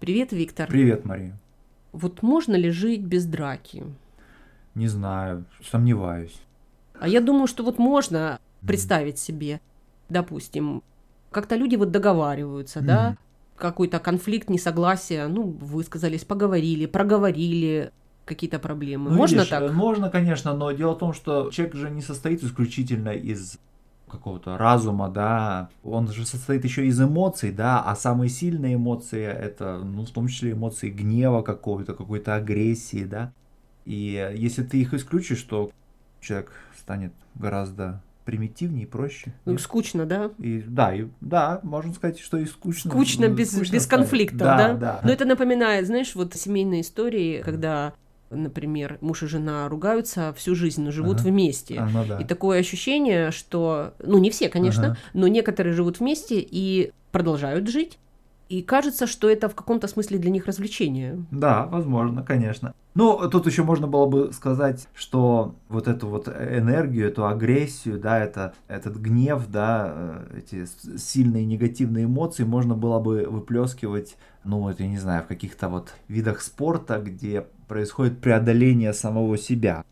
Привет, Виктор. Привет, Мария. Вот можно ли жить без драки? Не знаю, сомневаюсь. А я думаю, что вот можно представить себе, допустим, как-то люди вот договариваются, да, какой-то конфликт, несогласие, ну, высказались, поговорили, проговорили какие-то проблемы. Ну, можно видишь, так? э, Можно, конечно, но дело в том, что человек же не состоит исключительно из какого-то разума, да, он же состоит еще из эмоций, да, а самые сильные эмоции это, ну, в том числе эмоции гнева какого-то, какой-то агрессии, да. И если ты их исключишь, то человек станет гораздо примитивнее и проще. Ну, Нет? скучно, да? И да, и да, можно сказать, что и скучно. Скучно ну, без, скучно без конфликтов, да? да? Да, Но это напоминает, знаешь, вот семейные истории, когда, например, муж и жена ругаются всю жизнь, но живут Ага. вместе. А, ну да. И такое ощущение, что, ну не все, конечно, Ага. но некоторые живут вместе и продолжают жить. И кажется, что это в каком-то смысле для них развлечение. Да, возможно, конечно. Ну, тут еще можно было бы сказать, что вот эту вот энергию, эту агрессию, да, это, этот гнев, да, э, эти сильные негативные эмоции можно было бы выплескивать, ну, вот, я не знаю, в каких-то вот видах спорта, где происходит преодоление самого себя.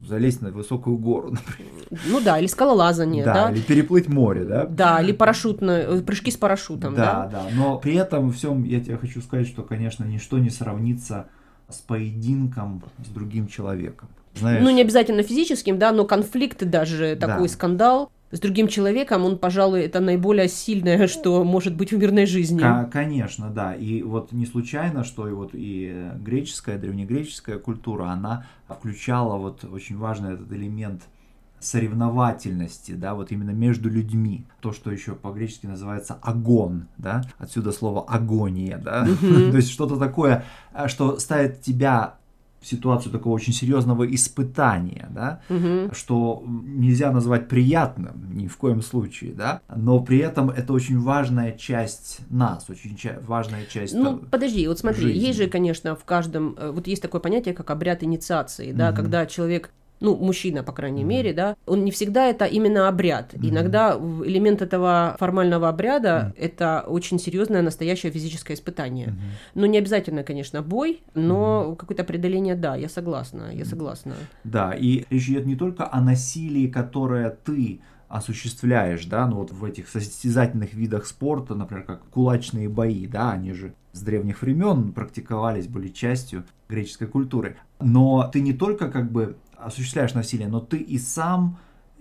Залезть на высокую гору, например. Ну да, или скалолазание, да. да, Да, или переплыть море, да. или парашютное, э, прыжки с парашютом, да. Да, да, но при этом всем я тебе хочу сказать, что, конечно, ничто не сравнится с поединком с другим человеком. Знаешь, Ну, не обязательно физическим, да, но конфликт и даже Да. такой скандал с другим человеком, он, пожалуй, это наиболее сильное, что может быть в мирной жизни. Конечно, да. И вот не случайно, что и вот и э, греческая, древнегреческая культура, она включала вот очень важный этот элемент соревновательности, да, вот именно между людьми. То, что еще по-гречески называется агон, да, отсюда слово агония, да, то есть что-то такое, а, что ставит тебя ситуацию такого очень серьезного испытания, да, Мгм. что нельзя назвать приятным ни в коем случае, да, но при этом это очень важная часть нас, очень ча- важная часть. Ну, того- подожди, вот смотри, жизни. есть же, конечно, в каждом, э, вот есть такое понятие, как обряд инициации, да, Мгм. когда человек, ну, мужчина, по крайней Мгм. мере, да, он не всегда это именно обряд. Мгм. Иногда элемент этого формального обряда Мгм. это очень серьезное настоящее физическое испытание. Мгм. Ну, не обязательно, конечно, бой, но какое-то преодоление, да, я согласна, я согласна. Да, и речь идет не только о насилии, которое ты осуществляешь, да, ну вот в этих состязательных видах спорта, например, как кулачные бои, да, они же с древних времен практиковались, были частью греческой культуры. Но ты не только как бы осуществляешь насилие, но ты и сам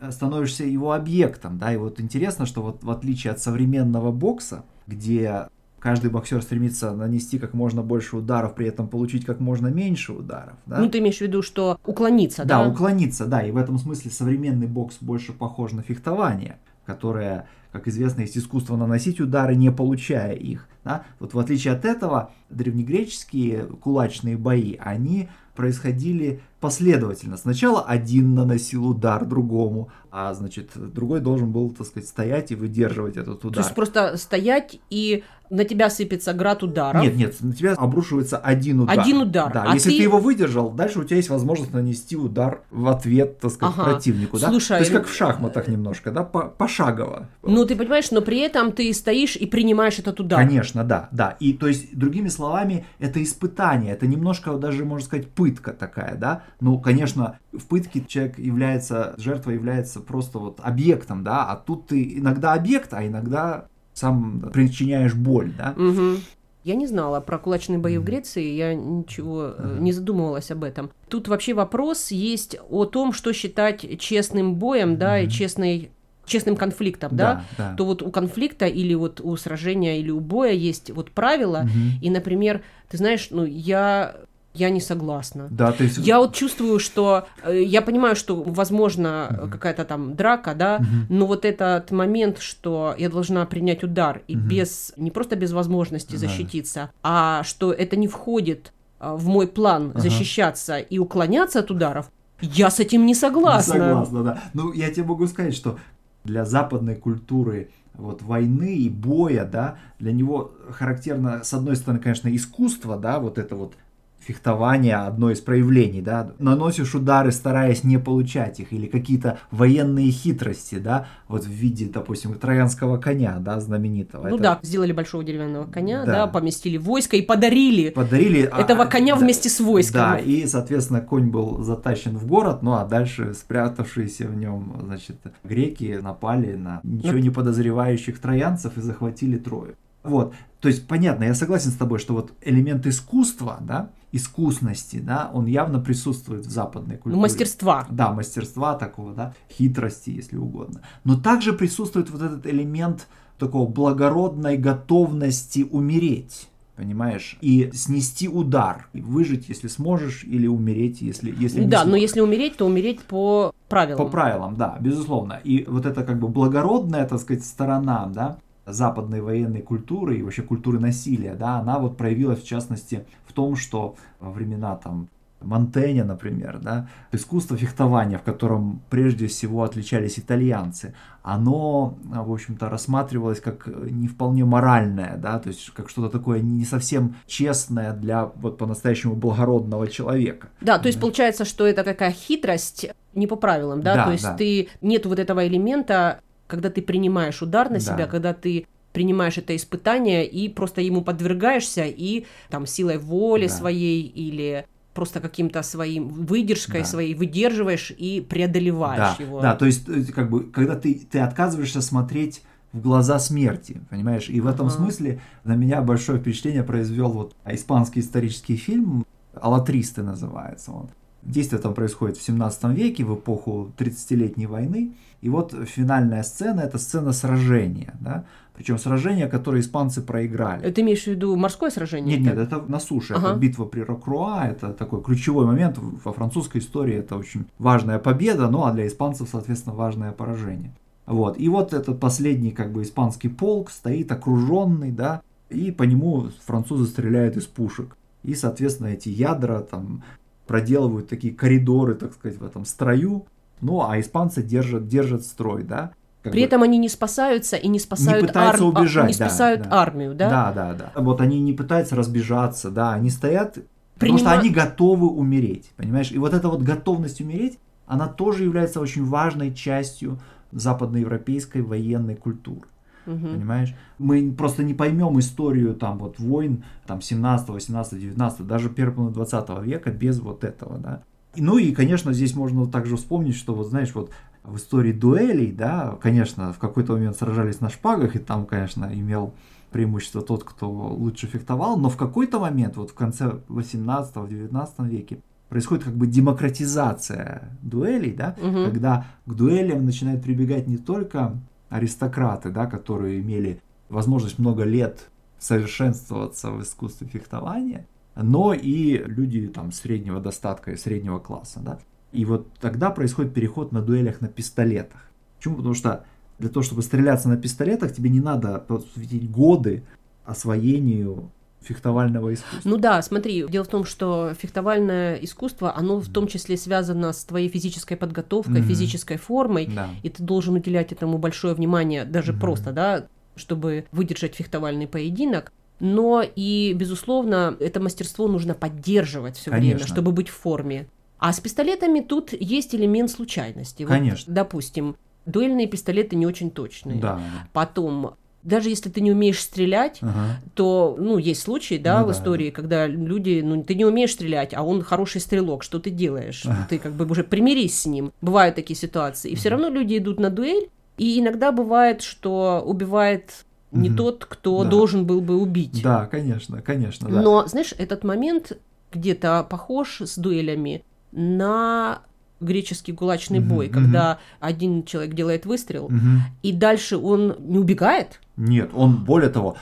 э, становишься его объектом, да, и вот интересно, что вот в отличие от современного бокса, где каждый боксер стремится нанести как можно больше ударов, при этом получить как можно меньше ударов, да, Ну, ты имеешь в виду, что уклониться, да? да, уклониться, да, и в этом смысле современный бокс больше похож на фехтование, которое, как известно, есть искусство наносить удары, не получая их. Да? Вот в отличие от этого, древнегреческие кулачные бои, они происходили последовательно. Сначала один наносил удар другому, а значит другой должен был, так сказать, стоять и выдерживать этот То удар. есть просто стоять и на тебя сыпется град ударов. Нет, нет, на тебя обрушивается один удар. Один удар, Да, а если ты- ты... его выдержал, дальше у тебя есть возможность нанести удар в ответ, так сказать, Ага. противнику. Да? Слушай, То есть как в шахматах немножко, да, по- пошагово. Ну, ты понимаешь, но при этом ты стоишь и принимаешь этот удар. Конечно, да, да. И то есть, другими словами, это испытание, это немножко даже, можно сказать, пытка такая, да. Ну, конечно, в пытке человек является, жертва является просто вот объектом, да, а тут ты иногда объект, а иногда сам причиняешь боль, да. Мгм. Я не знала про кулачные бои в Мгм. Греции, я ничего Ага. не задумывалась об этом. Тут вообще вопрос есть о том, что считать честным боем, да, и честной, честным конфликтом, да? да. То вот у конфликта или вот у сражения или у боя есть вот правила, Мгм. и, например, ты знаешь, ну я я не согласна. Да, есть... Я вот чувствую, что э, я понимаю, что возможно Мгм. какая-то там драка, да, Мгм. но вот этот момент, что я должна принять удар и Мгм. без не просто без возможности Да. защититься, а что это не входит а, в мой план Ага. защищаться и уклоняться от ударов, я с этим не согласна. Согласна, да. Ну, я тебе могу сказать, что для западной культуры вот войны и боя, да, для него характерно, с одной стороны, конечно, искусство, да, вот это вот фехтование одно из проявлений, да, наносишь удары, стараясь не получать их, или какие-то военные хитрости, да, вот в виде, допустим, троянского коня, да, знаменитого. Ну Это... да, сделали большого деревянного коня, да. да, поместили войско и подарили, подарили этого а, коня да, вместе с войском. Да, и, соответственно, конь был затащен в город, ну а дальше спрятавшиеся в нем, значит, греки напали на ничего не подозревающих троянцев и захватили Трою. Вот, то есть понятно, я согласен с тобой, что вот элемент искусства, да, искусности, да, он явно присутствует в западной культуре. Мастерства. Да, мастерства такого, да, хитрости, если угодно. Но также присутствует вот этот элемент такого благородной готовности умереть понимаешь, и снести удар, и выжить, если сможешь, или умереть, если, если Да, но если умереть, то умереть по правилам. По правилам, да, безусловно. И вот это как бы благородная, так сказать, сторона, да, западной военной культуры и вообще культуры насилия, да, она вот проявилась в частности в том, что во времена там Монтэня, например, да, искусство фехтования, в котором прежде всего отличались итальянцы, оно, в общем-то, рассматривалось как не вполне моральное, да, то есть как что-то такое не совсем честное для вот по-настоящему благородного человека. Да, то есть получается, что это какая хитрость не по правилам, да, да то есть да. ты нет вот этого элемента когда ты принимаешь удар на да. себя, когда ты принимаешь это испытание и просто ему подвергаешься и там силой воли да. своей или просто каким-то своим выдержкой да. своей выдерживаешь и преодолеваешь да. его. Да, то есть как бы когда ты ты отказываешься смотреть в глаза смерти, понимаешь? И в этом uh-huh. смысле на меня большое впечатление произвел вот испанский исторический фильм «Алатристы» называется он. Действие там происходит в 17 веке, в эпоху 30-летней войны. И вот финальная сцена – это сцена сражения. Да? Причем сражение, которое испанцы проиграли. Ты имеешь в виду морское сражение? Нет, нет, это на суше. Ага. Это битва при Рокруа. Это такой ключевой момент во французской истории. Это очень важная победа, ну а для испанцев, соответственно, важное поражение. Вот. И вот этот последний как бы испанский полк стоит окруженный, да, и по нему французы стреляют из пушек. И, соответственно, эти ядра там проделывают такие коридоры, так сказать, в этом строю. Ну, а испанцы держат, держат строй, да. Как При бы, этом они не спасаются и не спасают, не пытаются ар... убежать, не спасают да, армию, да? Да, да, да. Вот они не пытаются разбежаться, да, они стоят, Принима... потому что они готовы умереть, понимаешь? И вот эта вот готовность умереть, она тоже является очень важной частью западноевропейской военной культуры. Угу. Понимаешь? Мы просто не поймем историю там вот войн там 17, 18, 19, даже первого 20 века без вот этого, да. Ну и, конечно, здесь можно также вспомнить, что вот знаешь, вот в истории дуэлей, да, конечно, в какой-то момент сражались на шпагах, и там, конечно, имел преимущество тот, кто лучше фехтовал, но в какой-то момент, вот в конце 18-19 веке, происходит как бы демократизация дуэлей, да, угу. когда к дуэлям начинают прибегать не только аристократы, да, которые имели возможность много лет совершенствоваться в искусстве фехтования, но и люди там среднего достатка и среднего класса, да. И вот тогда происходит переход на дуэлях на пистолетах. Почему? Потому что для того, чтобы стреляться на пистолетах, тебе не надо посвятить годы освоению фехтовального искусства. Ну да, смотри, дело в том, что фехтовальное искусство, оно в том числе связано с твоей физической подготовкой, mm-hmm. физической формой, да. и ты должен уделять этому большое внимание, даже mm-hmm. просто, да, чтобы выдержать фехтовальный поединок. Но и, безусловно, это мастерство нужно поддерживать все время, чтобы быть в форме. А с пистолетами тут есть элемент случайности. Конечно. Вот, допустим, дуэльные пистолеты не очень точные. Да. Потом даже если ты не умеешь стрелять, ага. то, ну, есть случаи, да, ну, в да, истории, да. когда люди, ну, ты не умеешь стрелять, а он хороший стрелок, что ты делаешь? Ага. Ты как бы уже примирись с ним. Бывают такие ситуации. И ага. все равно люди идут на дуэль, и иногда бывает, что убивает не тот, кто да. должен был бы убить. Да, конечно, конечно. Да. Но, знаешь, этот момент где-то похож с дуэлями на греческий кулачный бой, uh-huh, когда один человек делает выстрел, uh-huh. и дальше он не убегает. Нет, он более того,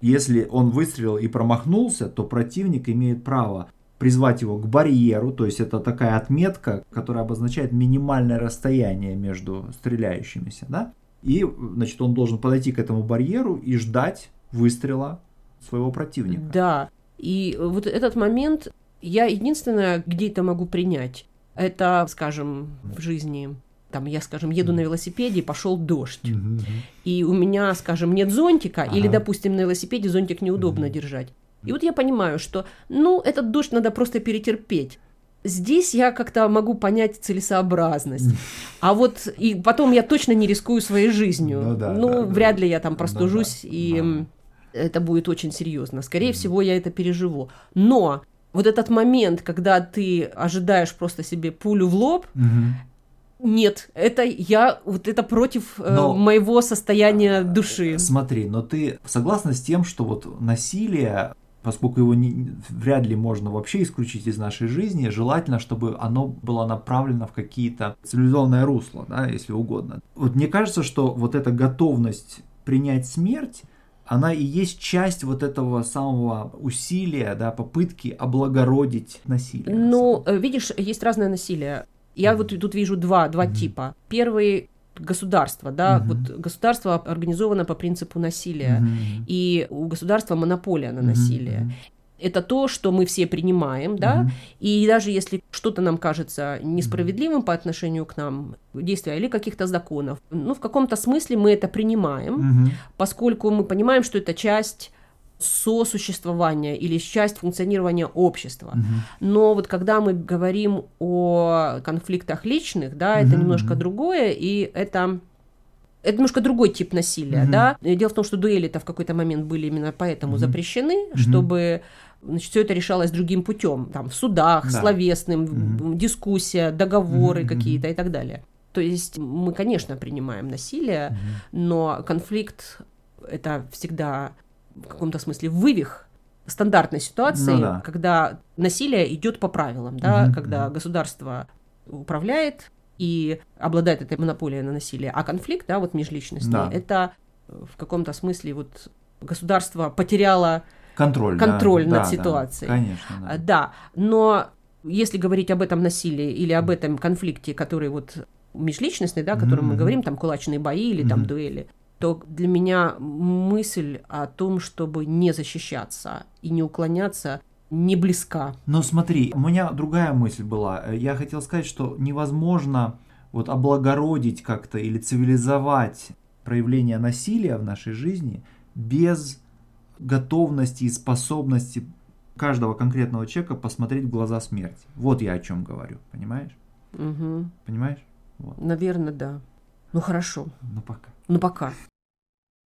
если он выстрелил и промахнулся, то противник имеет право призвать его к барьеру, то есть это такая отметка, которая обозначает минимальное расстояние между стреляющимися, да? И, значит, он должен подойти к этому барьеру и ждать выстрела своего противника. Да, и вот этот момент я единственное, где это могу принять, это, скажем, в жизни там я, скажем, еду на велосипеде, пошел дождь, и у меня, скажем, нет зонтика, ага. или, допустим, на велосипеде зонтик неудобно держать. И вот я понимаю, что, ну, этот дождь надо просто перетерпеть. Здесь я как-то могу понять целесообразность. А вот и потом я точно не рискую своей жизнью. Ну да, ну, да, вряд да. ли я там Ну простужусь, да, и да. это будет очень серьезно. Скорее всего, я это переживу. Но вот этот момент, когда ты ожидаешь просто себе пулю в лоб, Мгм. нет, это я, вот это против э, Но- моего состояния души. Смотри, но ты согласна с тем, что вот насилие, поскольку его не- вряд ли можно вообще исключить из нашей жизни, желательно, чтобы оно было направлено в какие-то цивилизованное русло, да, если угодно. Вот мне кажется, что вот эта готовность принять смерть, она и есть часть вот этого самого усилия, да, попытки облагородить насилие. на Ну, э, видишь, есть разное насилие. Я вот тут вижу два, два Мгм. типа. Первый государство, да, Мгм. вот государство организовано по принципу насилия, Мгм. и у государства монополия на Мгм. насилие. Это то, что мы все принимаем, да, Мгм. и даже если что-то нам кажется несправедливым по отношению к нам, действия или каких-то законов, ну, в каком-то смысле мы это принимаем, Мгм. поскольку мы понимаем, что это часть сосуществования или часть функционирования общества. Мгм. Но вот когда мы говорим о конфликтах личных, да, это Мгм, немножко другое, и это это немножко другой тип насилия, Мгм. да. Дело в том, что дуэли-то в какой-то момент были именно поэтому Мгм. запрещены, Мгм. чтобы значит, все это решалось другим путем, там, в судах, Да. словесным, Мгм. дискуссия, договоры мгм. какие-то и так далее. То есть мы, конечно, принимаем насилие, Мгм. но конфликт это всегда в каком-то смысле вывих стандартной ситуации, Ну да. когда насилие идет по правилам, да, Мгм, когда государство управляет и обладает этой монополией на насилие, а конфликт, да, вот межличностный, Да. это в каком-то смысле вот государство потеряло Контроль, да. контроль над Да, да, ситуацией. конечно, да. а, Да, но если говорить об этом насилии или об этом конфликте, который вот межличностный, да, о котором мы Мгм. говорим, там кулачные бои или там Мгм. дуэли, то для меня мысль о том, чтобы не защищаться и не уклоняться, не близка. Но смотри, у меня другая мысль была. Я хотел сказать, что невозможно вот облагородить как-то или цивилизовать проявление насилия в нашей жизни без готовности и способности каждого конкретного человека посмотреть в глаза смерти. Вот я о чем говорю, понимаешь? Угу. Понимаешь? Вот. Наверное, да. Ну хорошо. Ну пока. Ну пока.